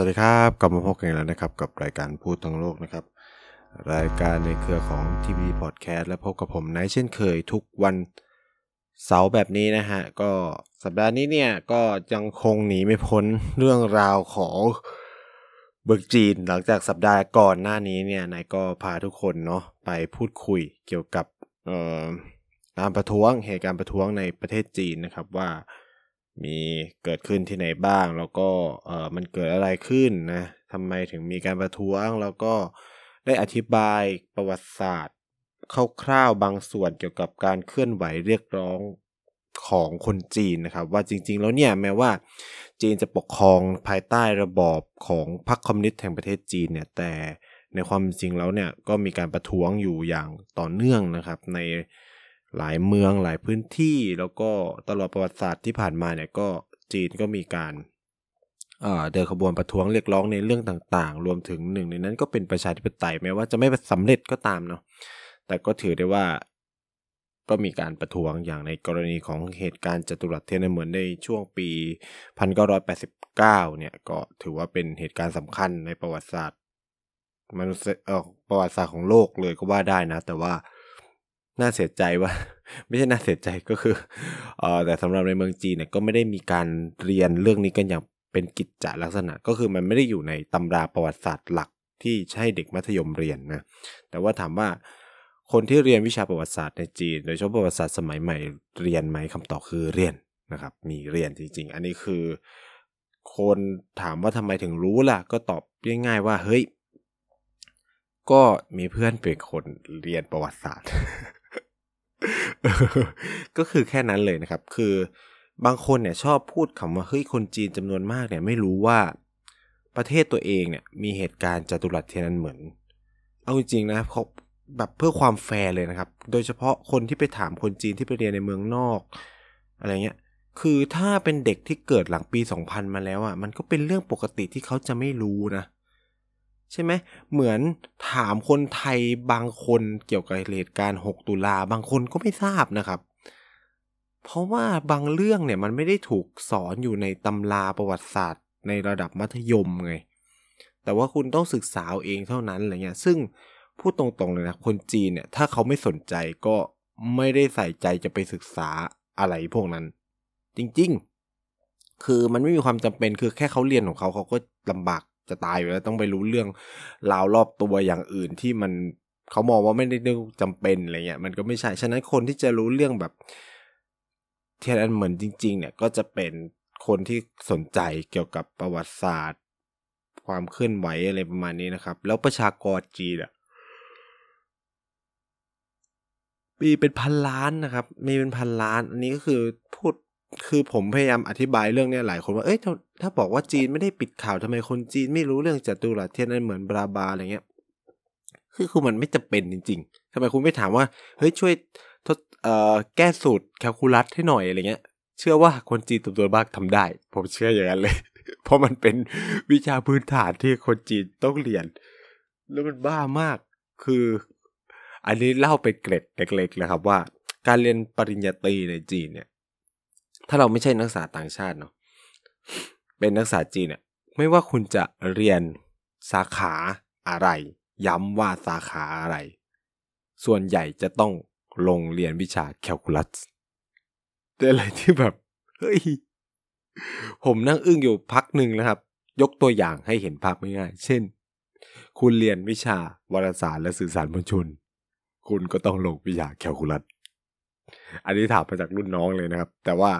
สวัสดีครับกลับมาพบกันอีกแล้วนะครับ กับรายการพูดทั้งโลกนะครับ รายการในเครือของ TV Podcast และพบกับผมไนท์เช่นเคยทุกวันเสาร์แบบนี้นะฮะ ก็สัปดาห์นี้เนี่ย ก็ยังคงหนีไม่พ้นเรื่องราวของเบิกจีน หลังจากสัปดาห์ก่อนหน้านี้เนี่ยนายก็พาทุกคนเนาะไปพูดคุยเกี่ยวกับการประท้วงเหตุการณ์ประท้วงในประเทศจีนนะครับว่า มีเกิดขึ้นที่ไหนบ้าง แล้วก็เออมันเกิดอะไรขึ้นนะทำไมถึงมีการประท้วง แล้วก็ได้อธิบายประวัติศาสตร์คร่าวๆบางส่วนเกี่ยวกับการเคลื่อนไหวเรียกร้องของคนจีนนะครับ ว่าจริง ๆ แล้วเนี่ยแม้ว่าจีนจะปกครองภายใต้ระบอบของพรรคคอมมิวนิสต์แห่งประเทศจีนเนี่ยแต่ในความจริงแล้วเนี่ยก็มีการประท้วงอยู่อย่างต่อเนื่องนะครับ ใน หลายเมืองหลายพื้นที่แล้วก็ตลอดประวัติศาสตร์ที่ผ่านมาเนี่ยก็จีนก็มีการเดินขบวนประท้วงเรียกร้องในเรื่องต่างๆ รวมถึงหนึ่งในนั้นก็เป็นประชาธิปไตยแม้ว่าจะไม่สำเร็จก็ตามเนาะแต่ก็ถือได้ว่าก็มีการประท้วงอย่างในกรณีของเหตุการณ์จตุรัสเทียนเหมือนในช่วงปี 1989 เนี่ยก็ถือว่าเป็นเหตุการณ์สำคัญในประวัติศาสตร์มนุษย์ประวัติศาสตร์ของโลกเลยก็ว่าได้นะ แต่ว่า น่าเสียใจว่าไม่ใช่น่าเสียใจก็คือเออแต่สำหรับในเมืองจีนเนี่ยก็ไม่ได้มีการเรียนเรื่องนี้กันอย่างเป็นกิจจลักษณะก็คือมันไม่ได้อยู่ในตำราประวัติศาสตร์หลักที่ใช่เด็กมัธยมเรียนนะแต่ว่าถามว่าคนที่เรียนวิชาประวัติศาสตร์ในจีน โดยเฉพาะประวัติศาสตร์สมัยใหม่เรียนไหมคำตอบคือเรียนนะครับ มีเรียนจริง ๆ อันนี้คือ คนถามว่าทำไมถึงรู้ล่ะ ก็ตอบง่ายๆว่าเฮ้ยก็มีเพื่อนเป็นคนเรียนประวัติศาสตร์ ก็คือแค่นั้นเลยนะครับ คือบางคนเนี่ยชอบพูดคำว่าเฮ้ยคนจีนจำนวนมากเนี่ยไม่รู้ว่าประเทศตัวเองเนี่ยมีเหตุการณ์จัตุรัสเทียนันเหมือน เอาจริงๆนะเขาแบบเพื่อความแฟร์เลยนะครับ โดยเฉพาะคนที่ไปถามคนจีนที่ไปเรียนในเมืองนอก อะไรเงี้ย คือถ้าเป็นเด็กที่เกิดหลังปี 2000 มาแล้วอะ่ะ มันก็เป็นเรื่องปกติที่เขาจะไม่รู้นะ ใช่ไหมเหมือนถามคนไทยบางคนเกี่ยวกับเหตุการณ์ 6 ตุลาบางคนก็ไม่ทราบนะครับ เพราะว่าบางเรื่องเนี่ยมันไม่ได้ถูกสอนอยู่ในตำราประวัติศาสตร์ ในระดับมัธยมไงแต่ว่าคุณต้องศึกษาเองเท่านั้นอะไรเงี้ยซึ่งพูดตรงๆเลยนะคนจีนเนี่ยถ้าเขาไม่สนใจก็ไม่ได้ใส่ใจจะไปศึกษาอะไรพวกนั้น จริงๆ คือมันไม่มีความจำเป็นคือแค่เขาเรียนของเขาเขาก็ลำบาก จะตายอยู่แล้วต้องไปรู้เรื่องราวรอบตัวอย่างอื่นที่มันเขามองว่าไม่ได้เรื่องจำเป็นอะไรเงี้ยมันก็ไม่ใช่ฉะนั้นคนที่จะรู้เรื่องแบบเทียนอันเหมือนจริง ๆ เนี่ยก็จะเป็นคนที่สนใจเกี่ยวกับประวัติศาสตร์ ความเคลื่อนไหวอะไรประมาณนี้นะครับ แล้วประชากรจีนอะมีเป็นพันล้านนะครับ มีเป็นพันล้าน อันนี้ก็คือพูด คือผมพยายามอธิบายเรื่องนี้หลายคนว่า เอ้ย ถ้าบอกว่าจีนไม่ได้ปิดข่าวทำไมคนจีนไม่รู้เรื่องจัตุรัสเทียนนั้นเหมือนบราบาอะไรเงี้ย คือคือมันไม่จะเป็นจริง ๆทำไมคุณไม่ถามว่า เฮ้ยช่วยทดเอ่อแก้สูตรแคลคูลัสให้หน่อยอะไรเงี้ย เชื่อว่าคนจีนตัวตัวบ้าทำได้ ผมเชื่ออย่างนั้นเลย เพราะมันเป็นวิชาพื้นฐานที่คนจีนต้องเรียน แล้วมันบ้ามาก คือ อันนี้เล่าเป็นเกร็ดเล็กๆนะครับว่า การเรียนปริญญาตรีในจีนเนี่ย ถ้าเราไม่ใช่นักศึกษาต่างชาติเนาะเป็นนักศึกษาจีนเนี่ยไม่ว่าคุณจะเรียนสาขาอะไร ย้ำว่าสาขาอะไร ส่วนใหญ่จะต้องลงเรียนวิชาแคลคูลัสเป็นอะไรที่แบบ เฮ้ย ผมนั่งอึ้งอยู่พักหนึ่งนะครับ ยกตัวอย่างให้เห็นภาพง่ายๆเช่น คุณเรียนวิชาวารสารและสื่อสารมวลชน คุณก็ต้องลงวิชาแคลคูลัส อันนี้ถามมาจากรุ่นน้องเลยนะครับ แต่ว่า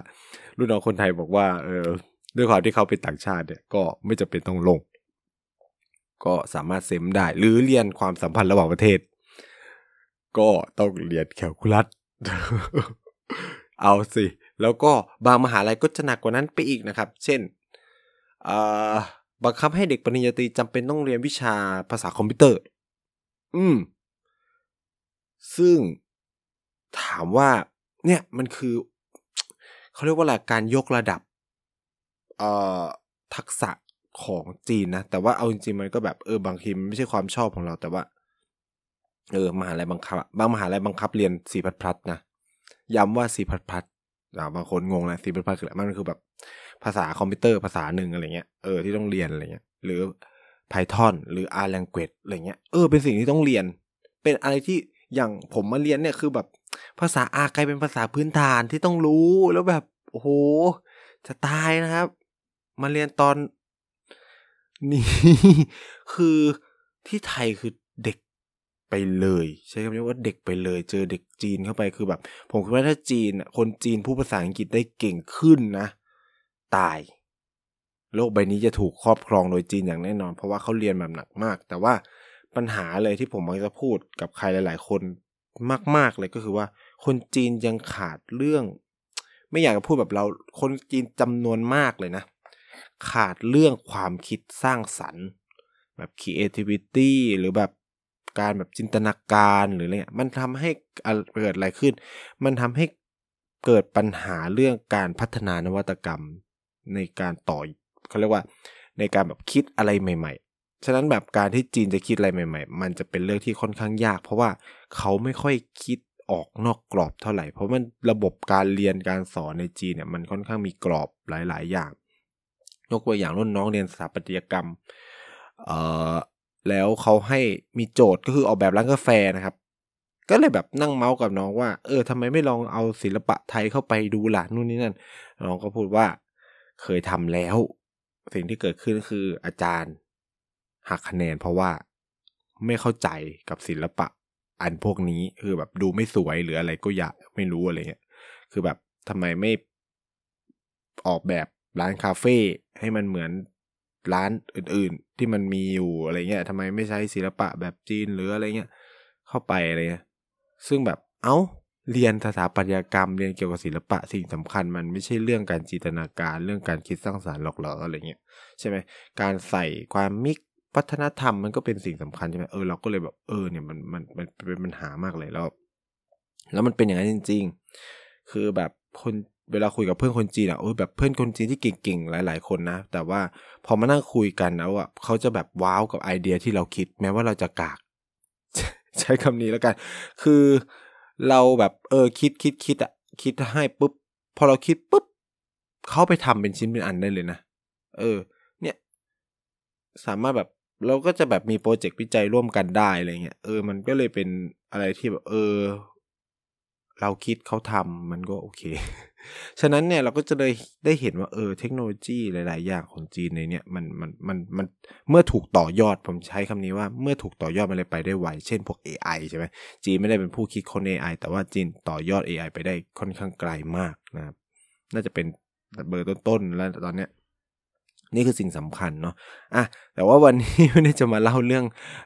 รุ่นน้องคนไทยบอกว่า เออ ด้วยความที่เขาเป็นต่างชาติเนี่ย ก็ไม่จำเป็นต้องลง ก็สามารถเซมได้ หรือเรียนความสัมพันธ์ระหว่างประเทศ ก็ต้องเรียนแคลคูลัส เอาสิ แล้วก็บางมหาลัยก็จะหนักกว่านั้นไปอีกนะครับ เช่นบังคับให้เด็กปริญญาตรีจำเป็นต้องเรียนวิชาภาษาคอมพิวเตอร์ อืม ซึ่ง ถามว่าเนี่ยมันคือเขาเรียกว่าอะไรการยกระดับเอ่อทักษะของจีนนะ แต่ว่าเอาจริงๆมันก็แบบเออบางทีมันไม่ใช่ความชอบของเราแต่ว่า เออมหาลัยบังคับบางมหาลัยบังคับเรียนสีพัดพัดนะย้ำว่าสีพัดพัดบางคนงงนะสีพัดพัดคืออะไรมันคือแบบภาษาคอมพิวเตอร์ภาษาหนึ่งอะไรเงี้ยเออที่ต้องเรียนอะไรเงี้ยหรือ Python หรือ R language อะไรเงี้ยเออเป็นสิ่งที่ต้องเรียน เป็นอะไรที่อย่างผมมาเรียนเนี่ยคือแบบ ภาษา R กลายเป็นภาษาพื้นฐานที่ต้องรู้แล้วแบบโอ้โห จะตายนะครับ มาเรียนตอนนี่คือที่ไทยคือเด็กไปเลย ใช้คำนี้ว่าเด็กไปเลย เจอเด็กจีนเข้าไปคือแบบ ผมคิดว่าถ้าจีนคนจีนพูดภาษาอังกฤษได้เก่งขึ้นนะ ตาย โลกใบนี้จะถูกครอบครองโดยจีนอย่างแน่นอน เพราะว่าเขาเรียนแบบหนักมาก แต่ว่าปัญหาเลยที่ผมมักจะพูดกับใครหลาย ๆ คนมาก ๆ เลยก็คือว่า คนจีนยังขาดเรื่อง ไม่อยากจะพูดแบบเรา คนจีนจำนวนมากเลยนะ ขาดเรื่องความคิดสร้างสรรค์ แบบ creativity หรือแบบการแบบจินตนาการหรืออะไรเงี้ยมันทำให้เกิดอะไรขึ้น มันทำให้เกิดปัญหาเรื่องการพัฒนานวัตกรรมในการต่อเขาเรียกว่าในการแบบคิดอะไรใหม่ ๆ ฉะนั้นแบบการที่จีนจะคิดอะไรใหม่ ๆ มันจะเป็นเรื่องที่ค่อนข้างยาก เพราะว่าเขาไม่ค่อยคิด ออกนอกกรอบเท่าไหร่ เพราะมันระบบการเรียนการสอนในจีนเนี่ยมันค่อนข้างมีกรอบหลาย ๆ อย่าง ยกตัวอย่างรุ่นน้องเรียนสถาปัตยกรรมเอ่อแล้วเขาให้มีโจทย์ก็คือออกแบบร้านกาแฟนะครับ ก็เลยแบบนั่งเมาส์กับน้องว่า เออทำไมไม่ลองเอาศิลปะไทยเข้าไปดูล่ะนู่นนี่นั่นน้องก็พูดว่าเคยทำแล้ว สิ่งที่เกิดขึ้นคืออาจารย์หักคะแนนเพราะว่าไม่เข้าใจกับศิลปะ อันพวกนี้คือแบบดูไม่สวยหรืออะไรก็อยากไม่รู้อะไรเงี้ยคือแบบทำไมไม่ออกแบบร้านคาเฟ่ให้มันเหมือนร้านอื่น ๆ ที่มันมีอยู่อะไรเงี้ยทำไมไม่ใช้ศิลปะแบบจีนหรืออะไรเงี้ยเข้าไปอะไรเงี้ยซึ่งแบบเอา้าเรียนสถาปัตยกรรมเรียนเกี่ยวกับศิลปะสิ่งสำคัญมันไม่ใช่เรื่องการจินตนาการเรื่องการคิดสร้างสารรค์หรอกเหรออะไรเงี้ยใช่ไหมการใส่ความมิก วัฒนธรรมมันก็เป็นสิ่งสำคัญใช่ไหมเออเราก็เลยแบบเออเนี่ยมันมันมันเป็นปัญหามากเลยแล้ว แล้วมันเป็นอย่างนั้นจริง ๆ คือแบบคนเวลาคุยกับเพื่อนคนจีนอะโอ้ยแบบเพื่อนคนจีนที่เก่งๆหลาย ๆ คนนะ แต่ว่าพอมานั่งคุยกันแล้วอะเขาจะแบบว้าวกับไอเดียที่เราคิด แม้ว่าเราจะกาก ใช้คำนี้แล้วกัน คือเราแบบเออคิดคิดคิดอะคิดให้ปุ๊บพอเราคิดปุ๊บเขาไปทำเป็นชิ้นเป็นอันได้เลยนะเออ เนี่ย สามารถแบบ เราก็จะแบบมีโปรเจกต์วิจัยร่วมกันได้อะไรเงี้ยเออมันก็เลยเป็นอะไรที่แบบเออ เราคิดเขาทำมันก็โอเค ฉะนั้นเนี่ยเราก็จะเลยได้เห็นว่าเออเทคโนโลยีหลาย ๆ อย่างของจีนในเนี่ยมันมันมันมันเมื่อถูกต่อยอดผมใช้คำนี้ว่าเมื่อถูกต่อยอดมันเลยไปได้ไวเช่นพวก AI ใช่ไหมจีนไม่ได้เป็นผู้คิดค้น AI แต่ว่าจีนต่อยอด AI ไปได้ค่อนข้างไกลมากนะครับน่าจะเป็นเบอร์ต้น ๆ แล้วตอนเนี้ย นี่คือสิ่งสำคัญเนาะอะแต่ว่าวันนี้ไม่ได้จะมาเล่าเรื่อง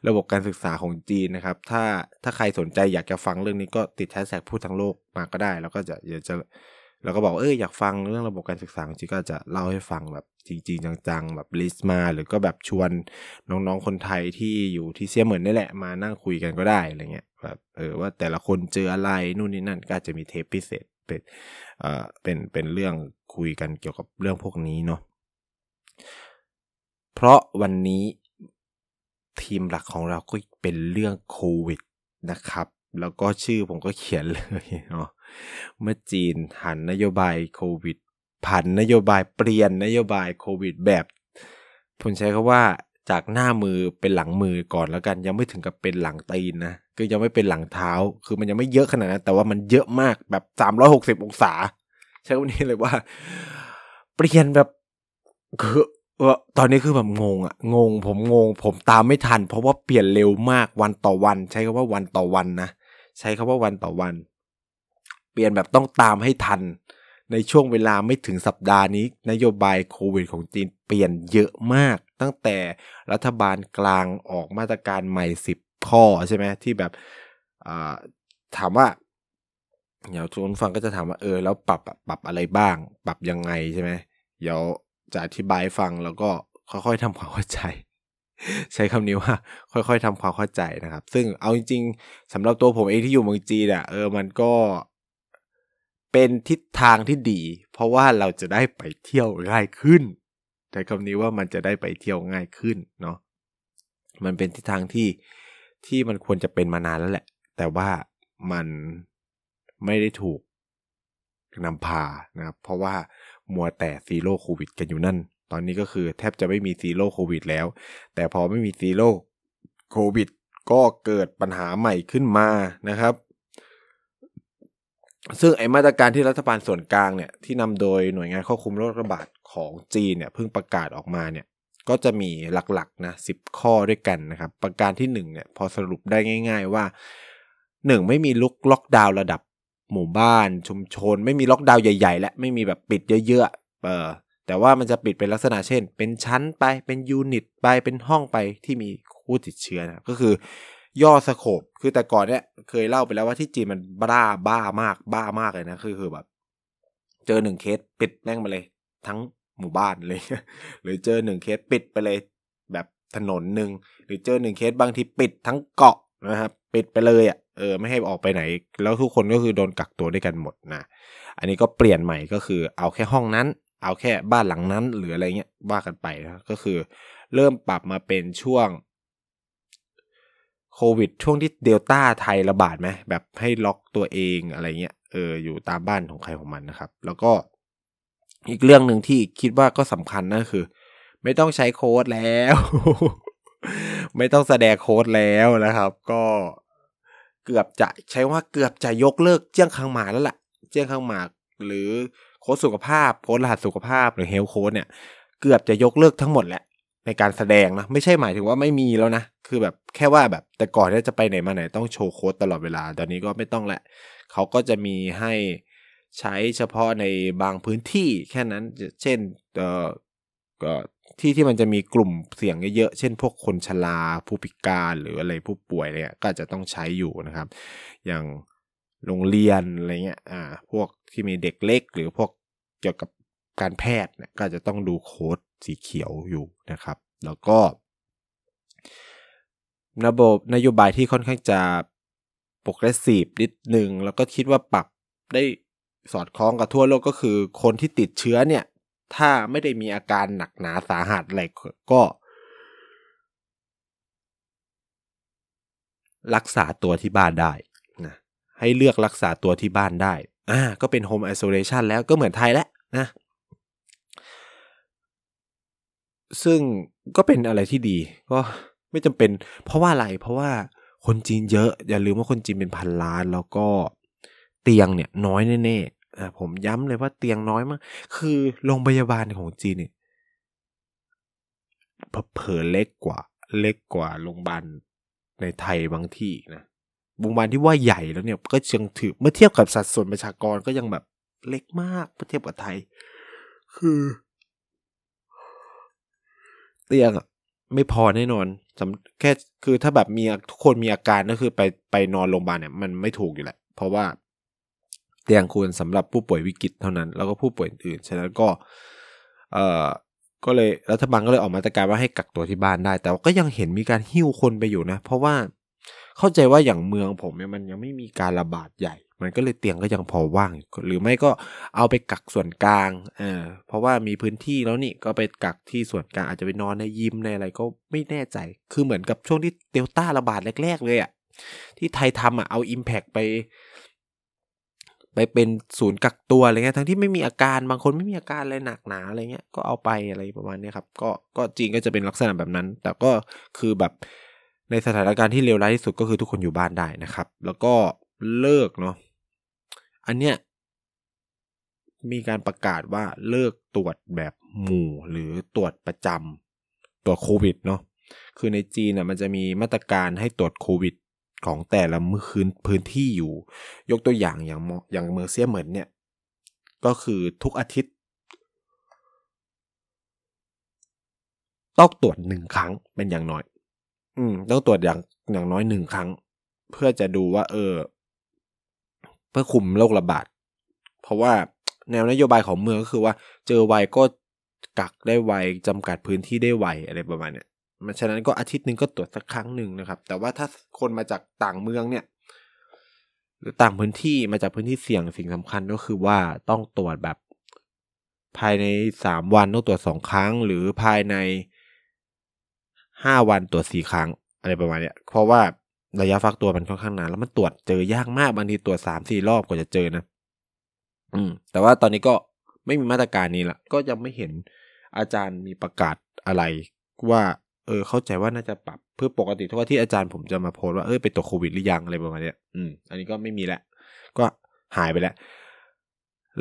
ระบบการศึกษาของจีนนะครับ ถ้าถ้าใครสนใจอยากจะฟังเรื่องนี้ก็ติดแฮชแท็กพูดทั้งโลกมาก็ได้ แล้วก็จะเดี๋ยวจะเราก็บอกเอออยากฟังเรื่องระบบการศึกษาจริงก็จะเล่าให้ฟังแบบจริงๆจังๆ แบบลิสต์มา หรือก็แบบชวนน้องๆคนไทยที่อยู่ที่เซียเหมือนนี่แหละมานั่งคุยกันก็ได้อะไรเงี้ยแบบเออว่าแต่ละคนเจออะไรนู่นนี่นั่นก็จะมีเทปพิเศษเป็นเอ่อเป็นเป็นเรื่องคุยกันเกี่ยวกับเรื่องพวกนี้เนาะ เพราะวันนี้ทีมหลักของเราก็เป็นเรื่องโควิดนะครับ แล้วก็ชื่อผมก็เขียนเลยเนาะเมื่อจีนหันนโยบายโควิดผันนโยบายเปลี่ยนนโยบายโควิดแบบผมใช้คาว่าจากหน้ามือเป็นหลังมือก่อนแล้วกันยังไม่ถึงกับเป็นหลังตีนนะคือยังไม่เป็นหลังเท้า คือมันยังไม่เยอะขนาดนั้นแต่ว่ามันเยอะมากแบบสามร้อยหกสิบองศา ใช้คำนี้เลยว่า เปลี่ยนแบบคือ เออตอนนี้คือแบบงงอะงง ผมงง ผมตามไม่ทัน เพราะว่าเปลี่ยนเร็วมากวันต่อวัน ใช้คำว่าวันต่อวันนะใช้คำว่าวันต่อวัน เปลี่ยนแบบต้องตามให้ทัน ในช่วงเวลาไม่ถึงสัปดาห์นี้ นโยบายโควิดของจีนเปลี่ยนเยอะมาก ตั้งแต่รัฐบาลกลางออกมาตรการใหม่สิบข้อใช่ไหมที่แบบถามว่าเดี๋ยวทุกคนฟังก็จะถามว่าเออแล้วปรับปรับอะไรบ้าง ปรับยังไงใช่ไหมเดี๋ยว จะอธิบายฟังแล้วก็ค่อยๆทำความเข้าใจ ใช้คำนี้ว่า ค่อยๆทำความเข้าใจนะครับ ซึ่งเอาจริงๆสำหรับตัวผมเองที่อยู่เมืองจีนอะเออมันก็เป็นทิศทางที่ดี เพราะว่าเราจะได้ไปเที่ยวง่ายขึ้นใช้คำนี้ว่ามันจะได้ไปเที่ยวง่ายขึ้นเนาะมันเป็นทิศทางที่ที่มันควรจะเป็นมานานแล้วแหละ แต่ว่ามันไม่ได้ถูกนำพานะครับเพราะว่า มัวแต่ zero โควิดกันอยู่นั่น ตอนนี้ก็คือแทบจะไม่มี zero โควิดแล้ว แต่พอไม่มี zero โควิดก็เกิดปัญหาใหม่ขึ้นมานะครับ ซึ่งไอ้มาตรการที่รัฐบาลส่วนกลางเนี่ยที่นำโดยหน่วยงานควบคุมโรคระบาดของจีนเนี่ยเพิ่งประกาศออกมาเนี่ยก็จะมีหลักๆนะสิบข้อด้วยกันนะครับ ประการที่หนึ่งเนี่ยพอสรุปได้ง่าย ๆว่าหนึ่งไม่มีลุกล็อกดาวน์ระดับ หมู่บ้านชุมชน ไม่มีล็อกดาวน์ใหญ่ ๆ และไม่มีแบบปิดเยอะๆเออแต่ว่ามันจะปิดเป็นลักษณะเช่น เป็นชั้นไปเป็นยูนิตไปเป็นห้องไปที่มีผู้ติดเชื้อนะก็คือย่อสโคบคือแต่ก่อนเนี่ยเคยเล่าไปแล้วว่าที่จีนมันบ้าบ้ามากบ้ามากเลยนะคือคือแบบ เจอหนึ่งเคสปิดแม่งมาเลย ทั้งหมู่บ้านเลย หรือเจอหนึ่งเคสปิดไปเลย แบบถนนหนึ่งหรือเจอหนึ่งเคสบางทีปิดทั้งเกาะนะครับ ปิดไปเลยอะ เออไม่ให้ออกไปไหน แล้วทุกคนก็คือโดนกักตัวด้วยกันหมดนะอันนี้ก็เปลี่ยนใหม่ก็คือเอาแค่ห้องนั้น เอาแค่บ้านหลังนั้นหรืออะไรเงี้ยว่ากันไปนะก็คือ เริ่มปรับมาเป็นช่วงโควิดช่วงที่เดลต้าไทยระบาดไหมแบบให้ล็อกตัวเองอะไรเงี้ยเอออยู่ตามบ้านของใครของมันนะครับ แล้วก็อีกเรื่องหนึ่งที่คิดว่าก็สำคัญนั่นคือ ไม่ต้องใช้โค้ดแล้ว ไม่ต้องแสดงโค้ดแล้วนะครับ ก็ เกือบจะใช้ว่าเกือบจะยกเลิกเจี้ยงคังหมาแล้วแหละเจี้ยงคังหมาหรือโค้ดสุขภาพโค้ดรหัสสุขภาพหรือเฮลโค้ดเนี่ย เกือบจะยกเลิกทั้งหมดแหละในการแสดงนะไม่ใช่หมายถึงว่าไม่มีแล้วนะ คือแบบแค่ว่าแบบแต่ก่อนที่จะไปไหนมาไหนต้องโชว์โค้ดตลอดเวลา ตอนนี้ก็ไม่ต้องแหละ เขาก็จะมีให้ใช้เฉพาะในบางพื้นที่แค่นั้น เช่นเอ่อก็ ที่ที่มันจะมีกลุ่มเสี่ยงเยอะๆ เช่น พวกคนชราผู้พิการหรืออะไรผู้ป่วยเนี่ยก็จะต้องใช้อยู่นะครับ อย่างโรงเรียนอะไรเงี้ยอ่าพวกที่มีเด็กเล็ก หรือพวกเกี่ยวกับการแพทย์เนี่ยก็จะต้องดูโค้ดสีเขียวอยู่นะครับ แล้วก็ระบบนโยบายที่ค่อนข้างจะปกเรสซีฟนิดหนึ่งแล้วก็คิดว่าปรับได้สอดคล้องกับทั่วโลกก็คือ คนที่ติดเชื้อเนี่ย ถ้าไม่ได้มีอาการหนักหนาสาหัสอะไรก็ รักษาตัวที่บ้านได้นะให้เลือกรักษาตัวที่บ้านได้อ่าก็เป็นโฮมไอโซเลชันแล้วก็เหมือนไทยแล้วนะซึ่งก็เป็นอะไรที่ดี ก็ไม่จำเป็น เพราะว่าอะไรเพราะว่าคนจีนเยอะ อย่าลืมว่าคนจีนเป็นพันล้านแล้วก็เตียงเนี่ยน้อยแน่ๆ ผมย้ำเลยว่าเตียงน้อยมาก คือโรงพยาบาลของจีนเนี่ยเผอเล็กกว่า เล็กกว่าโรงพยาบาลในไทยบางที่นะโรงพยาบาลที่ว่าใหญ่แล้วเนี่ย ก็ยังถือเมื่อเทียบกับสัดส่วนประชากรก็ยังแบบเล็กมากเมื่อเทียบกับไทย คือ เตียงอะไม่พอแน่นอนแค่คือถ้าแบบมีทุกคนมีอาการก็คือไปไปนอนโรงพยาบาลเนี่ยมันไม่ถูกอยู่แหละ เพราะว่า เตียงควรสำหรับผู้ป่วยวิกฤตเท่านั้น แล้วก็ผู้ป่วยอื่น ฉะนั้นก็เอ่อก็เลยรัฐบาลก็เลยออกมาตรการว่าให้กักตัวที่บ้านได้ แต่ก็ยังเห็นมีการหิ้วคนไปอยู่นะ เพราะว่าเข้าใจว่าอย่างเมืองผมเนี่ยมันยังไม่มีการระบาดใหญ่ มันก็เลยเตียงก็ยังพอว่าง หรือไม่ก็เอาไปกักส่วนกลางเออเพราะว่ามีพื้นที่แล้วนี่ก็ไปกักที่ส่วนกลางอาจจะไปนอนในยิมในอะไรก็ไม่แน่ใจ คือเหมือนกับช่วงที่เดลต้าระบาดแรก ๆ เลยอะ่ะที่ไทยทำอะเอาอิมแพกไป ไปเป็นศูนย์กักตัวอะไรเงี้ยทั้งที่ไม่มีอาการบางคนไม่มีอาการอะไรหนักหนาอะไรเงี้ยก็เอาไปอะไรประมาณนี้ครับก็ก็จริงก็จะเป็นลักษณะแบบนั้น แต่ก็คือแบบในสถานการณ์ที่เลวร้ายที่สุดก็คือทุกคนอยู่บ้านได้นะครับ แล้วก็เลิกเนาะอันเนี้ยมีการประกาศว่าเลิกตรวจแบบหมู่หรือตรวจประจำตรวจโควิดเนาะคือในจีนน่ะมันจะมีมาตรการให้ตรวจโควิด ของแต่ละมือคืนพื้นที่อยู่ ยกตัวอย่างอย่างอย่างเมืองเซียเหมือนเนี่ย ก็คือทุกอาทิตย์ ต้องตรวจหนึ่งครั้งเป็นอย่างน้อย อืม ต้องตรวจอย่างอย่างน้อยหนึ่งครั้ง เพื่อจะดูว่า เออ เพื่อคุมโรคระบาด เพราะว่าแนวนโยบายของเมืองก็คือว่า เจอไวก็กักได้ไวจำกัดพื้นที่ได้ไวอะไรประมาณเนี้ย ฉะนั้นก็อาทิตย์หนึ่งก็ตรวจสักครั้งหนึ่งนะครับ แต่ว่าถ้าคนมาจากต่างเมืองเนี่ย หรือต่างพื้นที่มาจากพื้นที่เสี่ยงสิ่งสำคัญก็คือว่าต้องตรวจแบบภายในสามวันต้องตรวจสองครั้ง หรือภายในห้าวันตรวจสี่ครั้งอะไรประมาณเนี้ย เพราะว่าระยะฟักตัวมันค่อนข้างนานแล้วมันตรวจเจอยากมากบางทีตรวจสามสี่รอบกว่าจะเจอนะ อืม แต่ว่าตอนนี้ก็ไม่มีมาตรการนี้ละก็ยังไม่เห็นอาจารย์มีประกาศอะไรว่า เออเข้าใจว่าน่าจะปรับเพื่อปกติทุกที่อาจารย์ผมจะมาโพสว่าเออไปตรวจโควิดหรือยังอะไรประมาณเนี้ยอืมอันนี้ก็ไม่มีแล้วก็หายไปแล้ว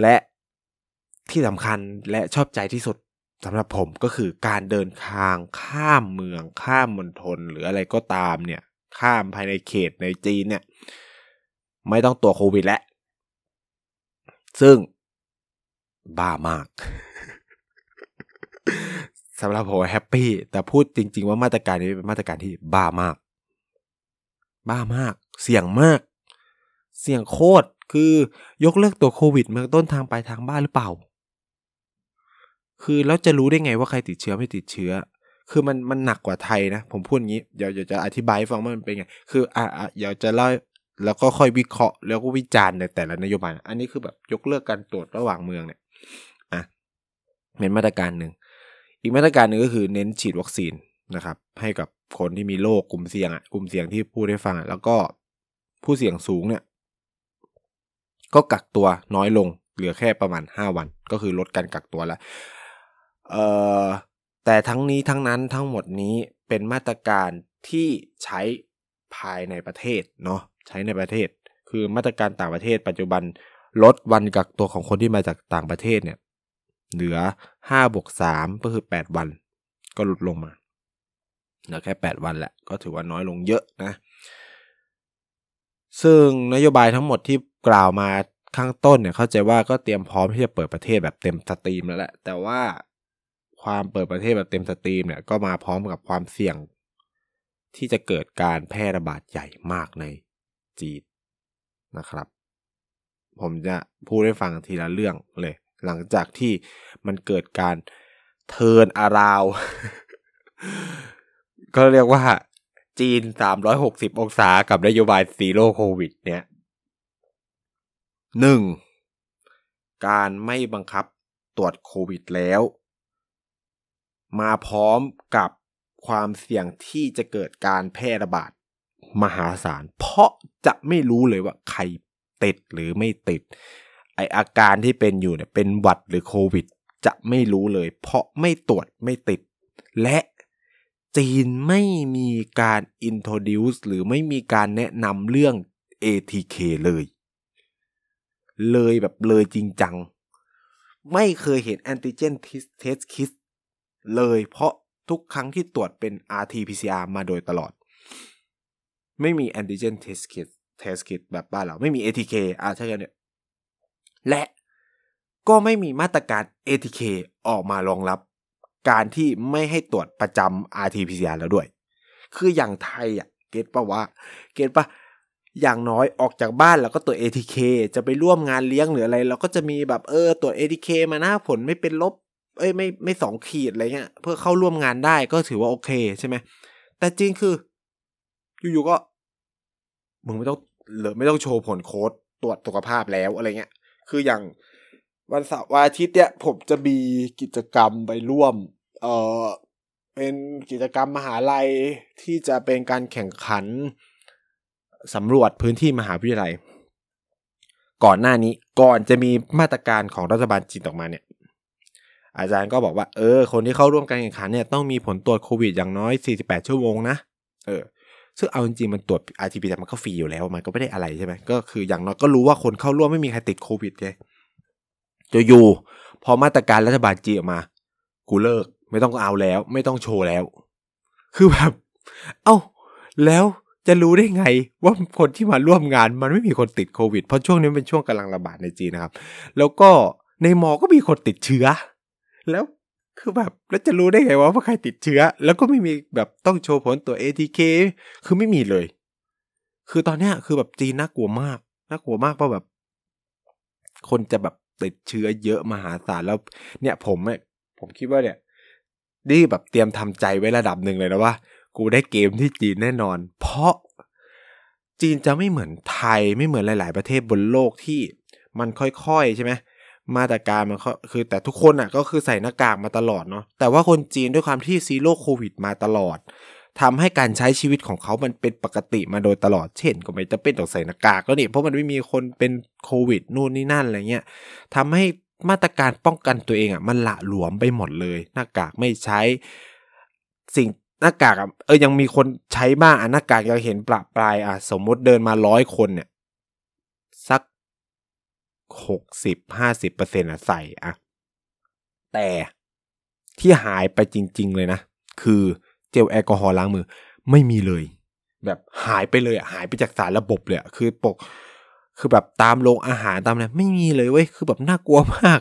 และที่สำคัญและชอบใจที่สุดสำหรับผมก็คือการเดินทางข้ามเมืองข้ามมณฑลหรืออะไรก็ตามเนี่ย ข้ามภายในเขตในจีนเนี่ย ไม่ต้องตัวโควิดแล้วซึ่งบ้ามาก สำหรับผมแฮปปี้แต่พูดจริง ๆ ว่ามาตรการนี้เป็นมาตรการที่บ้ามาก บ้ามาก เสี่ยงมาก เสี่ยงโคตรคือยกเลิกตัวโควิดเมืองต้นทางปลายทางบ้าหรือเปล่า คือแล้วจะรู้ได้ไงว่าใครติดเชื้อไม่ติดเชื้อ คือมันมันหนักกว่าไทยนะ ผมพูดอย่างนี้เดี๋ยวจะอธิบายฟังว่ามันเป็นไง คืออะเดี๋ยวจะเล่าแล้วก็ค่อยวิเคราะห์แล้วก็วิจารณ์ในแต่ละนโยบาย อันนี้คือแบบยกเลิกการตรวจระหว่างเมืองเนี่ย อะเป็นมาตรการหนึ่ง อีกมาตรการหนึ่งก็คือเน้นฉีดวัคซีนนะครับ ให้กับคนที่มีโรคกลุ่มเสี่ยงอะกลุ่มเสี่ยงที่พูดให้ฟังแล้วก็ผู้เสี่ยงสูงเนี่ย ก็กักตัวน้อยลงเหลือแค่ประมาณ 5 วัน ก็คือลดการกักตัวล้วเอ่อแต่ทั้งนี้ทั้งนั้นทั้งหมดนี้เป็นมาตรการที่ใช้ภายในประเทศเนาะใช้ในประเทศ คือมาตรการต่างประเทศ ปัจจุบันลดวันกักตัวของคนที่มาจากต่างประเทศเนี่ย เหลือ5บวก3ก็คือ 8 วัน ก็ลดลงมา เหลือแค่ 8 วันแหละ ก็ถือว่าน้อยลงเยอะนะ ซึ่งนโยบายทั้งหมดที่กล่าวมาข้างต้นเนี่ยเข้าใจว่าก็เตรียมพร้อมที่จะเปิดประเทศแบบเต็ม steam แล้วแหละ แต่ว่าความเปิดประเทศแบบเต็ม steam เนี่ยก็มาพร้อมกับความเสี่ยง ที่จะเกิดการแพร่ระบาดใหญ่มากในจีนนะครับ ผมจะพูดให้ฟังทีละเรื่องเลย หลังจากที่มันเกิดการเทินอาราว ก็เรียกว่าจีน 360 องศากับนโยบายซีโร่โควิด เนี่ยหนึ่งการไม่บังคับตรวจโควิดแล้ว มาพร้อมกับความเสี่ยงที่จะเกิดการแพร่ระบาดมหาศาล เพราะจะไม่รู้เลยว่าใครติดหรือไม่ติด ไออาการที่เป็นอยู่เนี่ยเป็นหวัดหรือโควิด จะไม่รู้เลย เพราะไม่ตรวจไม่ติด และจีนไม่มีการ introduce หรือไม่มีการแนะนำเรื่อง ATK เลย เลยแบบเลยจริงจัง ไม่เคยเห็น antigen test kit เลยเพราะทุกครั้งที่ตรวจเป็น RT-PCR มาโดยตลอด ไม่มี antigen test kit test kit แบบบ้านเราไม่มี ATK อ่าใช่กันเนี่ย และก็ไม่มีมาตรการ ATK ออกมารองรับ การที่ไม่ให้ตรวจประจำ RT-PCR แล้วด้วย คืออย่างไทยอะ เก็ตปะวะ เก็ตปะอย่างน้อยออกจากบ้านแล้วก็ตรวจ ATK จะไปร่วมงานเลี้ยงหรืออะไรเราก็จะมีแบบเออตรวจ ATK มาหน้าผลไม่เป็นลบ เอ้ยไม่ไม่สองขีดอะไรเงี้ย เพื่อเข้าร่วมงานได้ก็ถือว่าโอเคใช่ไหม แต่จริงคือ อยู่ๆก็ มึงไม่ต้องหรือไม่ต้องโชว์ผลโค้ดตรวจสุขภาพแล้วอะไรเงี้ย คืออย่างวันเสาร์วันอาทิตย์เนี่ยผมจะมีกิจกรรมไปร่วม เออเป็นกิจกรรมมหาลัยที่จะเป็นการแข่งขันสำรวจพื้นที่มหาวิทยาลัย ก่อนหน้านี้ก่อนจะมีมาตรการของรัฐบาลจีนออกมาเนี่ย อาจารย์ก็บอกว่า เออ คนที่เข้าร่วมการแข่งขันเนี่ยต้องมีผลตรวจโควิดอย่างน้อย 48 ชั่วโมงนะ เออ ซึ่งเอาจริงๆมันตรวจ RT-PCR มันก็ฟรีอยู่แล้วมันก็ไม่ได้อะไรใช่ไหมก็คืออย่างน้อยก็รู้ว่าคนเข้าร่วมไม่มีใครติดโควิดไงจะอยู่พอมาตรการรัฐบาลจีออกมา กูเลิก ไม่ต้องเอาแล้ว ไม่ต้องโชว์แล้ว คือแบบ เอ้า แล้วจะรู้ได้ไงว่าคนที่มาร่วมงานมันไม่มีคนติดโควิด เพราะช่วงนี้เป็นช่วงกำลังระบาดในจีนนะครับ แล้วก็ในมอก็มีคนติดเชื้อ แล้ว คือแบบแล้วจะรู้ได้ไงว่าว่าใครติดเชื้อ แล้วก็ไม่มีแบบต้องโชว์ผลตัว ATK คือไม่มีเลย คือตอนเนี้ยคือแบบจีนน่ากลัวมากน่ากลัวมากเพราะแบบ คนจะแบบติดเชื้อเยอะมหาศาลแล้ว เนี่ยผมเนี่ยผมคิดว่าเนี่ยนี่แบบเตรียมทำใจไว้ระดับหนึ่งเลยนะว่า กูได้เกมที่จีนแน่นอน เพราะจีนจะไม่เหมือนไทยไม่เหมือนหลาย ๆ ประเทศบนโลกที่มันค่อยๆใช่ไหม มาตรการมันก็คือแต่ทุกคนอะก็คือใส่หน้ากากมาตลอดเนาะแต่ว่าคนจีนด้วยความที่ซีโร่โควิดมาตลอดทำให้การใช้ชีวิตของเขามันเป็นปกติมาโดยตลอดเช่น ก็ไม่จะเป็นต้องใส่หน้ากากก็นี่เพราะมันไม่มีคนเป็นโควิดนู่นนี่นั่นอะไรเงี้ยทำให้มาตรการป้องกันตัวเองอะมันละหลวมไปหมดเลย หน้ากากไม่ใช้สิ่งหน้ากากอะเออยังมีคนใช้บ้างอะหน้ากากยังเห็นปรับปลายอะสมมติเดินมาร้อยคนเนี่ยสัก หกสิบห้าสิบเปอร์เซ็นต์อะใส่อะแต่ที่หายไปจริง ๆ เลยนะ คือเจลแอลกอฮอล์ล้างมือ ไม่มีเลย แบบหายไปเลยอะหายไปจากสารระบบเลยอะคือปก คือแบบตามโรงอาหารตามอะไรไม่มีเลยเว้ยคือแบบน่ากลัวมาก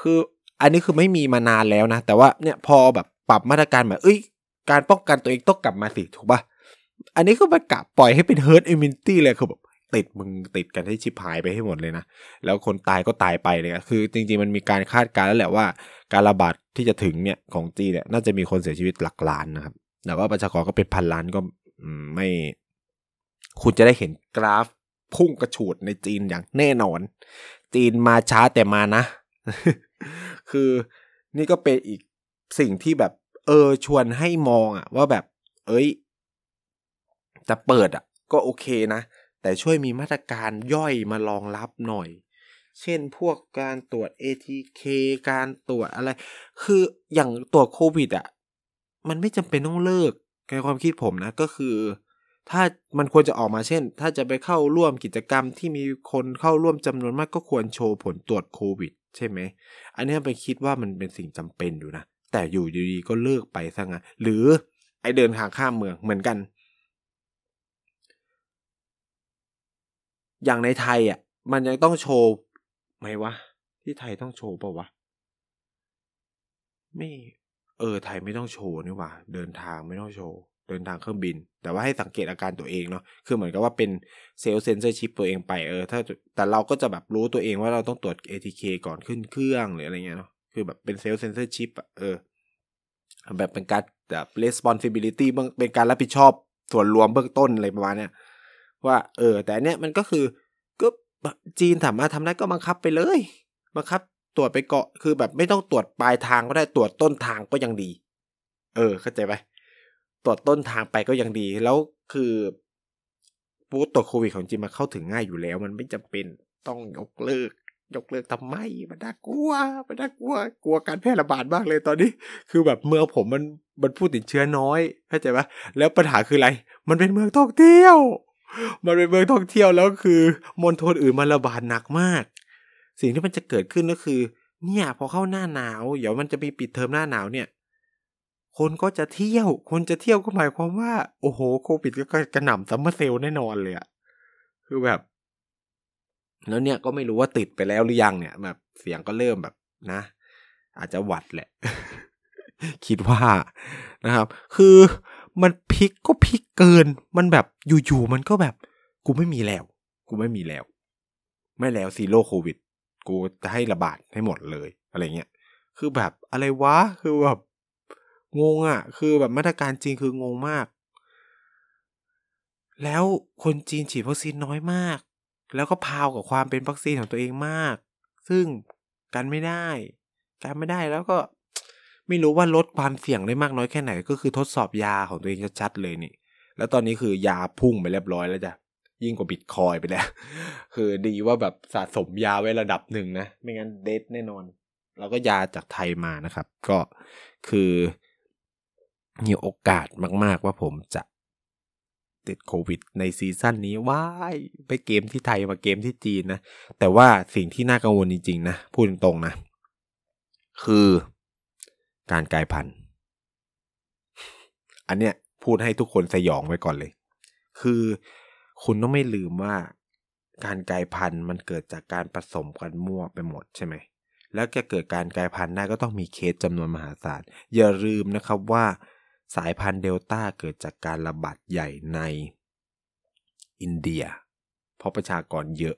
คืออันนี้คือไม่มีมานานแล้วนะ แต่ว่าเนี่ยพอแบบปรับมาตรการแบบเอ้ย การป้องกันตัวเองต้องกลับมาสิถูกปะอันนี้ก็ไปกะปล่อยให้เป็น herd immunity เลยคือแบบ ติดมึงติดกันให้ชิบหายไปให้หมดเลยนะ แล้วคนตายก็ตายไปเลยอะคือจริงๆมันมีการคาดการณ์แล้วแหละว่า การระบาดที่จะถึงเนี่ยของจีนเนี่ยน่าจะมีคนเสียชีวิตหลักล้านนะครับแต่ว่าประชากรก็เป็นพันล้านก็ไม่ คุณจะได้เห็นกราฟพุ่งกระฉูดในจีนอย่างแน่นอน จีนมาช้าแต่มานะ คือนี่ก็เป็นอีกสิ่งที่แบบ เออชวนให้มองอะว่าแบบ เอ้ย จะเปิดอะก็โอเคนะ แต่ช่วยมีมาตรการย่อยมารองรับหน่อย เช่นพวกการตรวจ ATK การตรวจอะไร คืออย่างตรวจโควิดอะมันไม่จำเป็นต้องเลิกในความคิดผมนะก็คือ ถ้ามันควรจะออกมาเช่น ถ้าจะไปเข้าร่วมกิจกรรมที่มีคนเข้าร่วมจำนวนมากก็ควรโชว์ผลตรวจโควิด ใช่ไหม อันนี้ไปคิดว่ามันเป็นสิ่งจำเป็นอยู่นะแต่อยู่ดีๆก็เลิกไปซะงั้นหรือไอเดินทางข้ามเมืองเหมือนกัน อย่างในไทยอะ มันยังต้องโชว์ไหมวะ ที่ไทยต้องโชว์เปล่าวะ ไม่ เออ ไทยไม่ต้องโชว์นี่หว่า เดินทางไม่ต้องโชว์ เดินทางเครื่องบิน แต่ว่าให้สังเกตอาการตัวเองเนาะ คือเหมือนกับว่าเป็นเซลล์เซนเซอร์ชิปตัวเองไป เออ ถ้า แต่เราก็จะแบบรู้ตัวเองว่าเราต้องตรวจ ATK ก่อนขึ้นเครื่องหรืออะไรเงี้ยเนาะ คือแบบเป็นเซลล์เซนเซอร์ชิปอะเออ แบบเป็นการแบบ responsibility เป็นการรับผิดชอบส่วนรวมเบื้องต้นอะไรประมาณเนี้ย ว่าเออ แต่เนี้ยมันก็คือก็จีนสามารถทำได้ก็บังคับไปเลยบังคับตรวจไปเกาะคือแบบไม่ต้องตรวจปลายทางก็ได้ตรวจต้นทางก็ยังดี เออ เข้าใจไหมตรวจต้นทางไปก็ยังดี แล้วคือบูตตรวจโควิดของจีนมันเข้าถึงง่ายอยู่แล้ว มันไม่จำเป็นต้องยกเลิก ยกเลิกทำไมมันน่ากลัวมันน่ากลัวกลัวการแพร่ระบาดมากเลยตอนนี้ คือแบบเมืองผมมันมันผู้ติดเชื้อน้อยเข้าใจปะแล้วปัญหาคืออะไร มันเป็นเมืองท่องเที่ยว มันเป็นเมืองท่องเที่ยวแล้วคือมณฑลอื่นมันระบาดหนักมาก สิ่งที่มันจะเกิดขึ้นก็คือ เนี่ย พอเข้าหน้าหนาว เดี๋ยวมันจะมีปิดเทอมหน้าหนาวเนี่ย คนก็จะเที่ยว คนจะเที่ยวก็หมายความว่า โอ้โหโควิดก็กระหน่ำซัมเมอร์เซลแน่นอนเลยอะคือแบบ แล้วเนี่ยก็ไม่รู้ว่าติดไปแล้วหรือยังเนี่ย แบบเสียงก็เริ่มแบบนะ อาจจะหวัดแหละ คิดว่านะครับ คือ มันพลิกก็พลิกเกิน มันแบบอยู่ๆมันก็แบบ กูไม่มีแล้ว กูไม่มีแล้ว ไม่แล้วซีโร่โควิด กูจะให้ระบาดให้หมดเลยอะไรเงี้ย คือแบบอะไรวะ คือแบบงงอะ่ะ คือแบบมาตรการจริงคืองงมาก แล้วคนจีนฉีดวัคซีนน้อยมาก แล้วก็พาวกับความเป็นวัคซีนของตัวเองมาก ซึ่งกันไม่ได้ กันไม่ได้แล้วก็ ไม่รู้ว่าลดความเสี่ยงได้มากน้อยแค่ไหน ก็คือทดสอบยาของตัวเองชัดๆเลยนี่ แล้วตอนนี้คือยาพุ่งไปเรียบร้อยแล้วจ้ะยิ่งกว่าบิตคอยไปแล้ว คือดีว่าแบบสะสมยาไว้ระดับหนึ่งนะ ไม่งั้นเดทแน่นอน แล้วก็ยาจากไทยมานะครับ ก็คือมีโอกาสมาก ๆ ว่าผมจะติดโควิด ในซีซั่นนี้ว้ายไปเกมที่ไทยมาเกมที่จีนนะ แต่ว่าสิ่งที่น่ากังวลจริง ๆ นะ พูดตรงๆนะ คือ การกลายพันธุ์ อันเนี้ยพูดให้ทุกคนสยองไว้ก่อนเลย คือคุณต้องไม่ลืมว่าการกลายพันธุ์มันเกิดจากการผสมกันมั่วไปหมดใช่ไหม แล้วจะเกิดการกลายพันธุ์ได้ก็ต้องมีเคสจำนวนมหาศาล อย่าลืมนะครับว่าสายพันธุ์เดลต้าเกิดจากการระบาดใหญ่ในอินเดีย เพราะประชากรเยอะ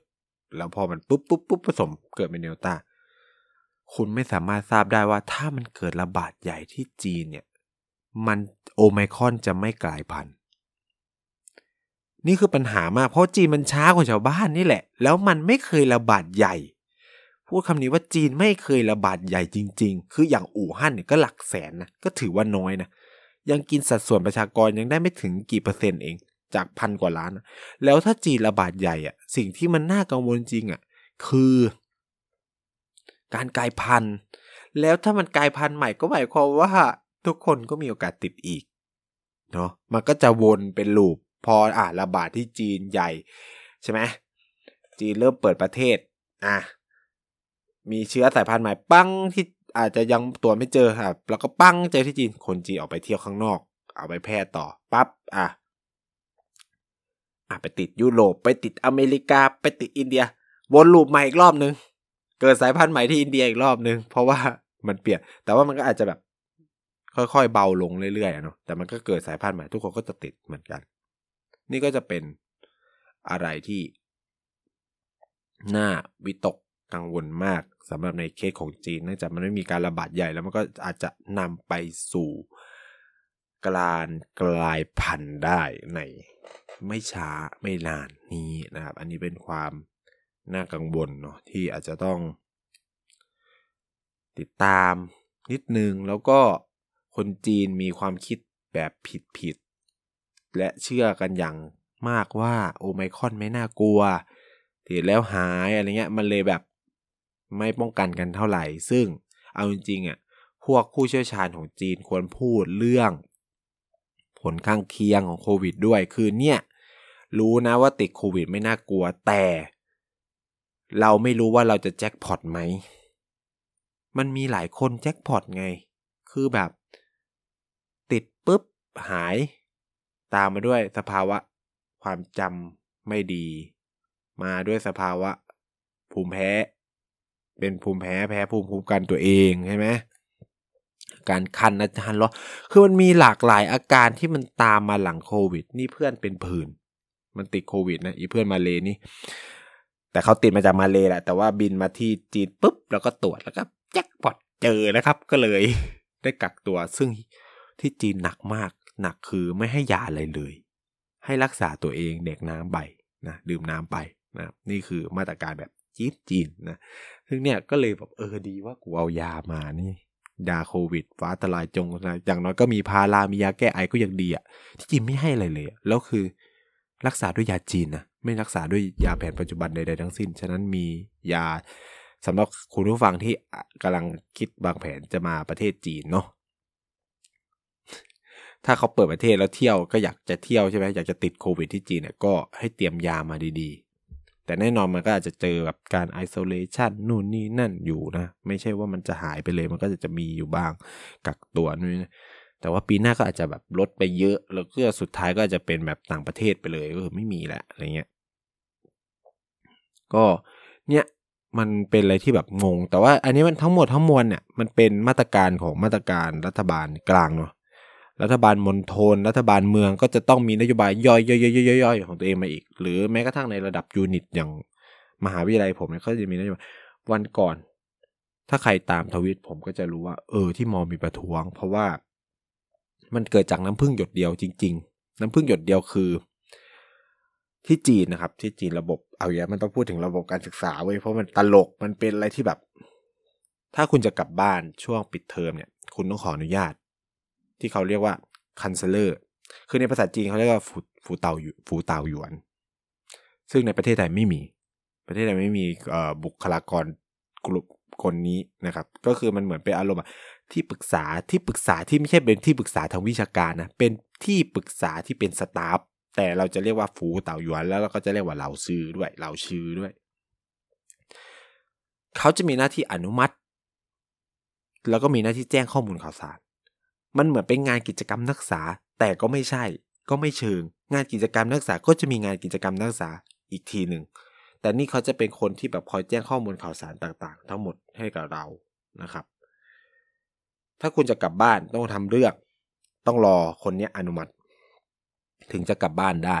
แล้วพอมันปุ๊บปุ๊บปุ๊บผสมเกิดเป็นเดลต้า คุณไม่สามารถทราบได้ว่าถ้ามันเกิดระบาดใหญ่ที่จีนเนี่ย มันโอไมครอนจะไม่กลายพันธุ์ นี่คือปัญหามาก เพราะจีนมันช้ากว่าชาวบ้านนี่แหละ แล้วมันไม่เคยระบาดใหญ่ พูดคำนี้ว่าจีนไม่เคยระบาดใหญ่จริง ๆ คืออย่างอู่ฮั่นเนี่ยก็หลักแสนนะ ก็ถือว่าน้อยนะ ยังกินสัดส่วนประชากรยังได้ไม่ถึงกี่เปอร์เซ็นต์เอง จากพันกว่าล้านนะแล้วถ้าจีนระบาดใหญ่อะสิ่งที่มันน่ากังวลจริงอะคือ การกลายพันธุ์ แล้วถ้ามันกลายพันธุ์ใหม่ก็หมายความว่าทุกคนก็มีโอกาสติดอีกเนาะมันก็จะวนเป็นลูปพออะระบาดที่จีนใหญ่ใช่ไหมจีนเริ่มเปิดประเทศอะมีเชื้อสายพันธุ์ใหม่ปั้งที่อาจจะยังตรวไม่เจอครับ แล้วก็ปั้งเจอที่จีนคนจีนออกไปเที่ยวข้างนอก เอาไปแพร่ต่อปั๊บอะอะไปติดยุโรปไปติดอเมริกาไปติดอินเดียวนลูปใหม่อีกรอบนึง เกิดสายพันธุ์ใหม่ที่อินเดียอีกรอบนึง เพราะว่ามันเปลี่ยน แต่ว่ามันก็อาจจะแบบ ค่อยๆ เบาลงเรื่อยๆเนาะแต่มันก็เกิดสายพันธุ์ใหม่ทุกคนก็จะติดเหมือนกัน นี่ก็จะเป็นอะไรที่น่าวิตกกังวลมากสำหรับในเคสของจีนเนื่องจากมันไม่มีการระบาดใหญ่แล้วมันก็อาจจะนำไปสู่การกลายพันธุ์ได้ในไม่ช้าไม่นานนี้นะครับ อันนี้เป็นความ น่ากังวลเนาะที่อาจจะต้อง ติดตามนิดนึง แล้วก็คนจีนมีความคิดแบบผิดๆและเชื่อกันอย่างมากว่าโอไมคอนไม่น่ากลัวติดแล้วหายอะไรเงี้ยมันเลยแบบไม่ป้องกันกันเท่าไหร่ ซึ่งเอาจริงๆอะพวกผู้เชี่ยวชาญของจีนควรพูดเรื่อง ผลข้างเคียงของโควิดด้วย คือเนี่ย รู้นะว่าติดโควิดไม่น่ากลัวแต่ เราไม่รู้ว่าเราจะแจ็คพอตไหม มันมีหลายคนแจ็คพอตไง คือแบบ ติดปุ๊บหาย ตามมาด้วยสภาวะ ความจำไม่ดี มาด้วยสภาวะ ภูมิแพ้ เป็นภูมิแพ้แพ้ภูมิคุ้มกันตัวเองใช่ไหมการคันอาจารย์ร้อนคือมันมีหลากหลายอาการที่มันตามมาหลังโควิด นี่เพื่อนเป็นผื่น มันติดโควิดนะ อีเพื่อนมาเลนี่ แต่เขาติดมาจากมาเลแหละ แต่ว่าบินมาที่จีนปุ๊บ แล้วก็ตรวจแล้วก็แจ็คพอตเจอนะครับ ก็เลยได้กักตัว ซึ่งที่จีนหนักมาก หนักคือไม่ให้ยาอะไรเลย ให้รักษาตัวเองเด็กน้ำไปนะดื่มน้ำไปนะนี่คือมาตรการแบบจีนจีนนะ ซึ่งเนี่ยก็เลยแบบเออดีว่ากูเอายามานี่ยาโควิด ฟ้าทลายจงนะอย่างน้อยก็มีพารามียาแก้ไอก็ยังดีอะที่จีนไม่ให้อะไรเลย แล้วคือ รักษาด้วยยาจีนนะไม่รักษาด้วยยาแผนปัจจุบันใดๆทั้งสิ้น ฉะนั้นมียาสำหรับคุณผู้ฟังที่กำลังคิดบางแผนจะมาประเทศจีนเนาะถ้าเขาเปิดประเทศแล้วเที่ยวก็อยากจะเที่ยวใช่ไหมอยากจะติดโควิดที่จีนเนี่ยก็ให้เตรียมยามาดีๆ แต่แน่นอนมันก็อาจจะเจอแบบการไอโซเลชันนู่นนี่นั่นอยู่นะ ไม่ใช่ว่ามันจะหายไปเลยมันก็จะมีอยู่บ้างกักตัวนู่น แต่ว่าปีหน้าก็อาจจะแบบลดไปเยอะ แล้วก็สุดท้ายก็จะเป็นแบบต่างประเทศไปเลยก็คือไม่มีแหละอะไรเงี้ยก็เนี่ยมันเป็นอะไรที่แบบงง แต่ว่าอันนี้มันทั้งหมดทั้งมวลเนี่ยมันเป็นมาตรการของมาตรการรัฐบาลกลางเนาะรัฐบาลมณฑลรัฐบาลเมืองก็จะต้องมีนโยบายย่อยๆๆๆๆของตัวเองมาอีก หรือแม้กระทั่งในระดับยูนิตอย่างมหาวิทยาลัยผมเนี่ยก็จะมีนโยบายวันก่อน ถ้าใครตามทวิตผมก็จะรู้ว่า เออที่มอมีประท้วง เพราะว่า มันเกิดจากน้ำพึ่งหยดเดียวจริง ๆ น้ำพึ่งหยดเดียวคือ ที่จีนนะครับ ที่จีนระบบเอาอย่างมันต้องพูดถึงระบบการศึกษาเว้ยเพราะมันตลกมันเป็นอะไรที่แบบ ถ้าคุณจะกลับบ้านช่วงปิดเทอมเนี่ย คุณต้องขออนุญาต ที่เขาเรียกว่า counselor คือในภาษาจีนเขาเรียกว่า辅导员 辅导员 ซึ่งในประเทศไทยไม่มี ประเทศไทยไม่มีบุคลากรกลุ่มคนนี้นะครับ ก็คือมันเหมือนเป็นอารมณ์ ที่ปรึกษาที่ปรึกษาที่ไม่ใช่เป็นที่ปรึกษาทางวิชาการนะเป็นที่ปรึกษาที่เป็นสตาฟแต่เราจะเรียกว่าฟูเต่าหยวนแล้วเราก็จะเรียกว่าเหล่าซื้อด้วยเหล่าชื่อด้วย เขาจะมีหน้าที่อนุมัติ แล้วก็มีหน้าที่แจ้งข้อมูลข่าวสาร มันเหมือนเป็นงานกิจกรรมนักศึกษา แต่ก็ไม่ใช่ ก็ไม่เชิง งานกิจกรรมนักศึกษาก็จะมีงานกิจกรรมนักศึกษาอีกทีหนึ่งแต่นี่เขาจะเป็นคนที่แบบคอยแจ้งข้อมูลข่าวสารต่างๆ ทั้งหมดให้กับเรานะครับ ถ้าคุณจะกลับบ้านต้องทำเรื่องต้องรอคนนี้อนุมัติ ถึงจะกลับบ้านได้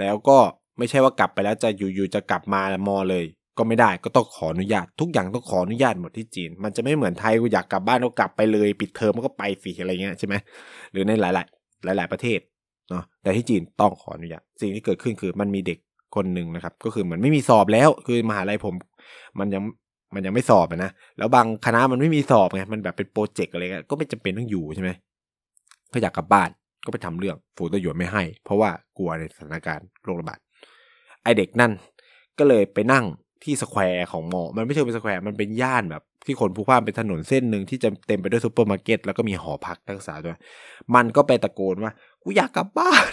แล้วก็ไม่ใช่ว่ากลับไปแล้วจะอยู่ๆจะกลับมามอเลย ก็ไม่ได้ก็ต้องขออนุญาต ทุกอย่างต้องขออนุญาตหมดที่จีน มันจะไม่เหมือนไทยกูอยากกลับบ้านก็กลับไปเลย ปิดเทอมก็ไปสิอะไรเงี้ยใช่ไหมหรือในหลาย ๆ หลาย ๆประเทศเนาะแต่ที่จีนต้องขออนุญาตสิ่งที่เกิดขึ้นคือมันมีเด็กคนหนึ่งนะครับ ก็คือเหมือนไม่มีสอบแล้วคือมหาลัยผม มันยัง มันยังไม่สอบนะแล้วบางคณะมันไม่มีสอบไงมันแบบเป็นโปรเจกต์อะไรก็ไม่จำเป็นต้องอยู่ใช่ไหมก็อยากกลับบ้านก็ไปทำเรื่อง辅导员 ไม่ให้ เพราะว่ากลัวในสถานการณ์โรคระบาดไอเด็กนั่นก็เลยไปนั่งที่ square ของมอ มันไม่ใช่เป็น square มันเป็นย่านแบบ ที่คนพลุกพล่านเป็นถนนเส้นหนึ่งที่จะเต็มไปด้วยซูเปอร์มาร์เก็ตแล้วก็มีหอพักนักศึกษาด้วย มันก็ไปตะโกนว่า กูอยากกลับบ้าน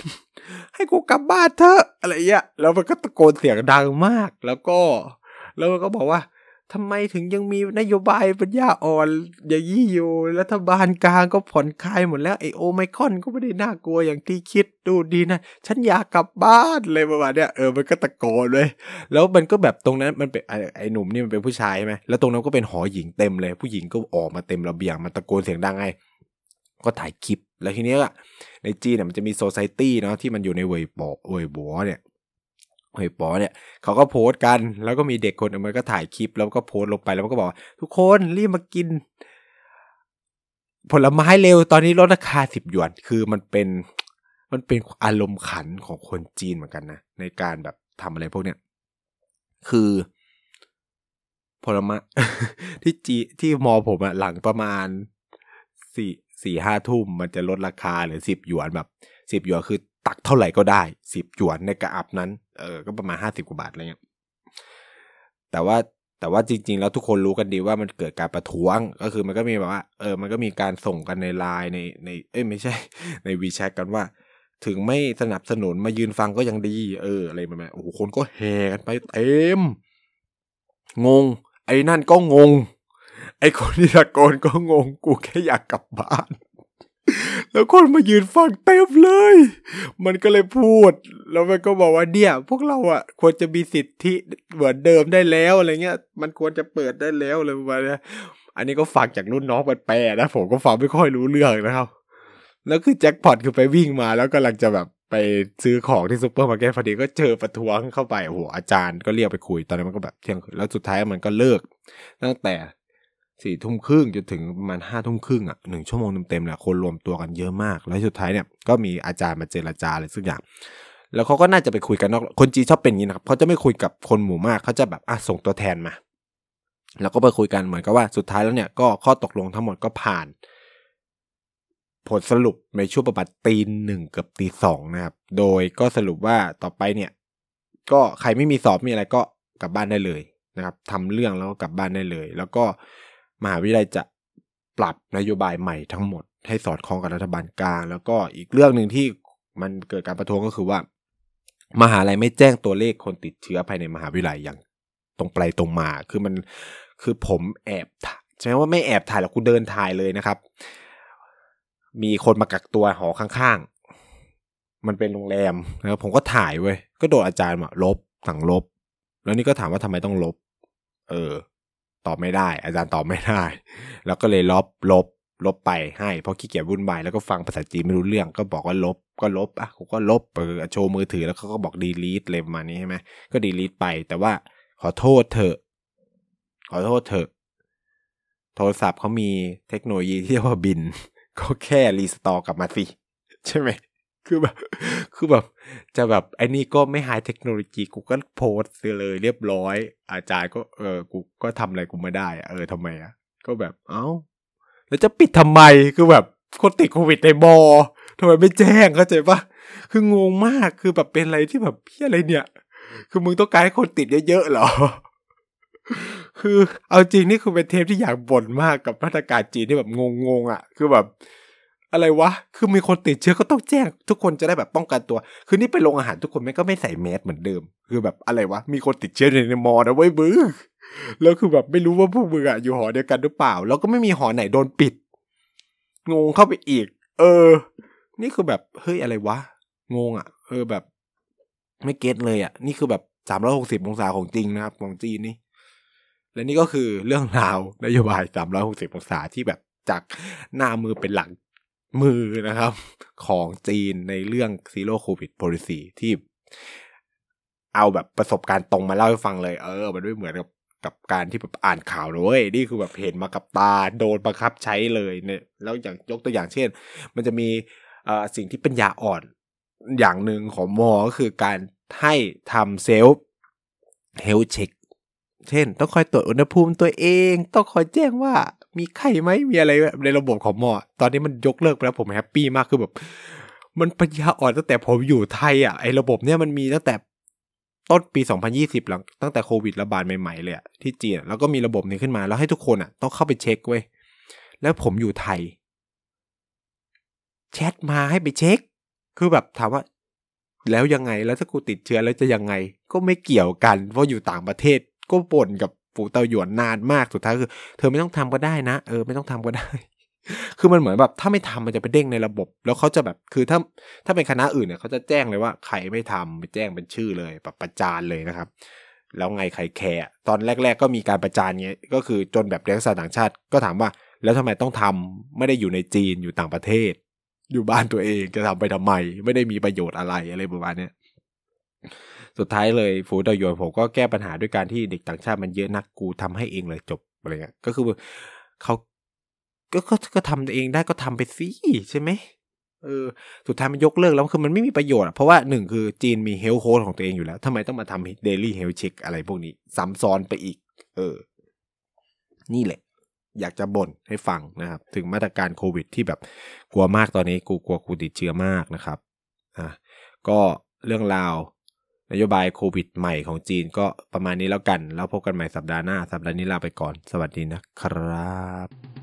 ให้กูกลับบ้านเถอะอะไรเงี้ย แล้วมันก็ตะโกนเสียงดังมาก แล้วก็ แล้วมันก็บอกว่า ทำไมถึงยังมีนโยบายปัญญาอ่อนอย่างนี้อยู่รัฐบาลกลางก็ผ่อนคลายหมดแล้วไอโอไมคอนก็ไม่ได้น่ากลัวอย่างที่คิดดูดีนะ ฉันอยากกลับบ้านเลยประมาณเนี้ยเออมันก็ตะโกนเลย แล้วมันก็แบบตรงนั้นมันเป็นไอไอหนุ่มนี่มันเป็นผู้ชายใช่ไหมแล้วตรงนั้นก็เป็นหอหญิงเต็มเลย ผู้หญิงก็ออกมาเต็มระเบียงมันตะโกนเสียงดังไงก็ถ่ายคลิปแล้วทีนี้อะในจีนเนี่ยมันจะมีโซซายตี้เนาะที่มันอยู่ในเวยบอเวยบัวเนี่ย เฮยปอเนี่ยเขาก็โพสต์กันแล้วก็มีเด็กคนนึงมันก็ถ่ายคลิปแล้วก็โพสต์ลงไปแล้วมันก็บอกทุกคนรีบมากิน ผลไม้เร็วตอนนี้ลดราคาสิบหยวนคือมันเป็นมันเป็นอารมณ์ขันของคนจีนเหมือนกันนะในการแบบทำอะไรพวกเนี้ยคือผลไม้ที่จีที่มอผมอะหลังประมาณสี่สี่ห้าทุ่มมันจะลดราคาหรือสิบหยวนแบบสิบหยวนคือตักเท่าไหร่ก็ได้สิบหยวนในกระอับนั้น เออ ก็ประมาณห้าสิบกว่าบาทอะไรเงี้ย แต่ว่าแต่ว่าจริง ๆ แล้วทุกคนรู้กันดีว่ามันเกิดการประท้วง ก็คือมันก็มีแบบว่า เออ มันก็มีการส่งกันในไลน์ในใน เอ้ยไม่ใช่ ในวีแชทกันว่า ถึงไม่สนับสนุนมายืนฟังก็ยังดี เออ อะไรประมาณโอ้โหคนก็แห่กันไปเต็ม งง ไอ้นั่นก็งง ไอ้คนที่ตะโกนก็งง กูแค่อยากกลับบ้าน แล้วคนมายืนฟังเต็มเลย มันก็เลยพูด แล้วมันก็บอกว่าเนี่ยพวกเราอะ ควรจะมีสิทธิเหมือนเดิมได้แล้วอะไรเงี้ย มันควรจะเปิดได้แล้วอะไรประมาณนี้อันนี้ก็ฟังจากรุ่นน้องมันแปลนะผมก็ฟังไม่ค่อยรู้เรื่องนะครับ แล้วคือแจ็คพอตคือไปวิ่งมาแล้วกำลังจะแบบไปซื้อของที่ซูเปอร์มาร์เก็ตพอดีก็เจอประท้วงเข้าไปโอ้โหอาจารย์ก็เรียกไปคุยตอนนั้นมันก็แบบเที่ยงแล้วสุดท้ายมันก็เลิก ตั้งแต่ สี่ทุ่มครึ่งจนถึงประมาณห้าทุ่มครึ่งอะหนึ่งชั่วโมงเต็มๆแหละคนรวมตัวกันเยอะมาก แล้วสุดท้ายเนี่ยก็มีอาจารย์มาเจรจาอะไรสักอย่าง แล้วเขาก็น่าจะไปคุยกันนอกคนจีชอบเป็นอย่างนี้นะครับเขาจะไม่คุยกับคนหมู่มากเขาจะแบบอะส่งตัวแทนมา แล้วก็ไปคุยกันเหมือนกับว่าสุดท้ายแล้วเนี่ยก็ข้อตกลงทั้งหมดก็ผ่าน ผลสรุปในช่วงประมาณตีหนึ่งกับตีสองนะครับ โดยก็สรุปว่าต่อไปเนี่ย ก็ใครไม่มีสอบมีอะไรก็กลับบ้านได้เลยนะครับทำเรื่องแล้วก็กลับบ้านได้เลย แล้วก็ มหาวิทยาลัยจะปรับนโยบายใหม่ทั้งหมด ให้สอดคล้องกับรัฐบาลกลาง แล้วก็อีกเรื่องหนึ่งที่มันเกิดการประท้วงก็คือว่า มหาลัยไม่แจ้งตัวเลขคนติดเชื้อภายในมหาวิทยาลัยอย่างตรงไปตรงมา คือมันคือผมแอบใช่ไหมว่าไม่แอบถ่ายหรอกกูเดินถ่ายเลยนะครับ มีคนมากักตัวหอข้างๆ มันเป็นโรงแรมนะครับผมก็ถ่ายเว้ยก็โดนอาจารย์มาลบสั่งลบ แล้วนี่ก็ถามว่าทำไมต้องลบ เออ ตอบไม่ได้ อาจารย์ตอบไม่ได้ แล้วก็เลยลบลบลบไปให้เพราะขี้เกียจวุ่นวายแล้วก็ฟังภาษาจีนไม่รู้เรื่อง ก็บอกว่าลบก็ลบอะกูก็ลบเปิดโชว์มือถือแล้วเขาก็บอกดีลีทเลยประมาณนี้ใช่ไหมก็ดีลีทไป แต่ว่าขอโทษเถอะ ขอโทษเถอะ โทรศัพท์เขามีเทคโนโลยีที่เรียกว่าบิน ก็แค่รีสตอร์กลับมาสิ ใช่ไหม คือแบบคือแบบจะแบบไอ้นี่ก็ไม่ไฮเทคโนโลยีกูก็โพสเลยเรียบร้อย อาจารย์ก็เออกูก็ทำอะไรกูไม่ได้ เออทำไมอะ ก็แบบเอ้า แล้วจะปิดทำไมคือแบบคนติดโควิดในบอทำไมไม่แจ้งเข้าใจปะคืองงมากคือแบบเป็นอะไรที่แบบเพี่อะไรเนี่ย คือมึงต้องการให้คนติดเยอะๆเหรอ คือเอาจริงนี่คือเป็นเทปที่อยากบ่นมากกับมาตรการจีนที่แบบงงๆอะ คือแบบ อะไรวะ คือมีคนติดเชื้อก็ต้องแจ้ง ทุกคนจะได้แบบป้องกันตัว คือนี่ไปโรงอาหารทุกคนแม่ก็ไม่ใส่แมสเหมือนเดิม คือแบบอะไรวะ มีคนติดเชื้อในมอนะเว้ยบึ้งแล้วคือแบบไม่รู้ว่าพวกมึงอะอยู่หอเดียวกันหรือเปล่า แล้วก็ไม่มีหอไหนโดนปิด งงเข้าไปอีก เออ นี่คือแบบเฮ้ยอะไรวะ งงอะเออแบบ ไม่เก็ตเลยอะนี่คือแบบสามร้อยหกสิบองศาของจริงนะครับ ของจีนนี่ และนี่ก็คือเรื่องราวนโยบายสามร้อยหกสิบองศาที่แบบจากหน้ามือเป็นหลัง มือนะครับ ของจีนในเรื่อง Zero Covid Policy ที่เอาแบบประสบการณ์ตรงมาเล่าให้ฟังเลย เออ มันไม่เหมือนกับกับการที่แบบอ่านข่าวเลยนี่คือแบบเห็นมากับตาโดนบังคับใช้เลยเนี่ยแล้วอย่างยกตัวอย่างเช่น มันจะมีอ่อสิ่งที่ปัญญาอ่อนอย่างหนึ่งของมอก็คือการให้ทำ self health check เช่น ต้องคอยตรวจอุณหภูมิตัวเอง ต้องคอยแจ้งว่า มีไข้ไหมมีอะไรในระบบของมอ ตอนนี้มันยกเลิกไปแล้วผม happy มากคือแบบ มันปัญญาอ่อนตั้งแต่ผมอยู่ไทยอะไอ้ระบบเนี้ยมันมีตั้งแต่ต้นปี 2020 หลังตั้งแต่โควิดระบาดใหม่ๆเลยอะที่จีนแล้วก็มีระบบนี้ขึ้นมาแล้วให้ทุกคนอะต้องเข้าไปเช็คเว้ยแล้วผมอยู่ไทยแชทมาให้ไปเช็ค คือแบบถามว่า แล้วยังไงแล้วถ้ากูติดเชื้อแล้วจะยังไง ก็ไม่เกี่ยวกันเพราะอยู่ต่างประเทศก็บ่นกับ ฝูเตาหยวนนานมากสุดท้ายคือ เธอไม่ต้องทำก็ได้นะ เออไม่ต้องทำก็ได้ คือมันเหมือนแบบถ้าไม่ทำมันจะไปเด้งในระบบ แล้วเขาจะแบบคือถ้าถ้าเป็นคณะอื่นเนี่ยเขาจะแจ้งเลยว่าใครไม่ทำไปแจ้งเป็นชื่อเลยแบบประจานเลยนะครับ แล้วไงใครแคร์ตอนแรก ๆ ก็มีการประจานเงี้ยก็คือจนแบบนักศึกษาต่างชาติก็ถามว่า แล้วทำไมต้องทำไม่ได้อยู่ในจีนอยู่ต่างประเทศ อยู่บ้านตัวเองจะทำไปทำไม ไม่ได้มีประโยชน์อะไรอะไรประมาณเนี้ย สุดท้ายเลย辅导员 ผมก็แก้ปัญหาด้วยการที่เด็กต่างชาติมันเยอะนักกูทำให้เองเลยจบอะไรเงี้ยก็คือเขาก็ก็ก็ทำเองได้ก็ทำไปสิใช่ไหมเออสุดท้ายมันยกเลิกแล้วคือมันไม่มีประโยชน์เพราะว่าหนึ่งคือจีนมี health code ของตัวเองอยู่แล้วทำไมต้องมาทำ daily health check อะไรพวกนี้ซ้ำซ้อนไปอีก เออ นี่แหละ อยากจะบ่นให้ฟังนะครับ ถึงมาตรการโควิดที่แบบกลัวมากตอนนี้ กูกลัวกูติดเชื้อมากนะครับอะก็เรื่องราว นโยบายโควิดใหม่ของจีนก็ประมาณนี้แล้วกัน แล้วพบกันใหม่สัปดาห์หน้า สัปดาห์นี้ลาไปก่อน สวัสดีนะครับ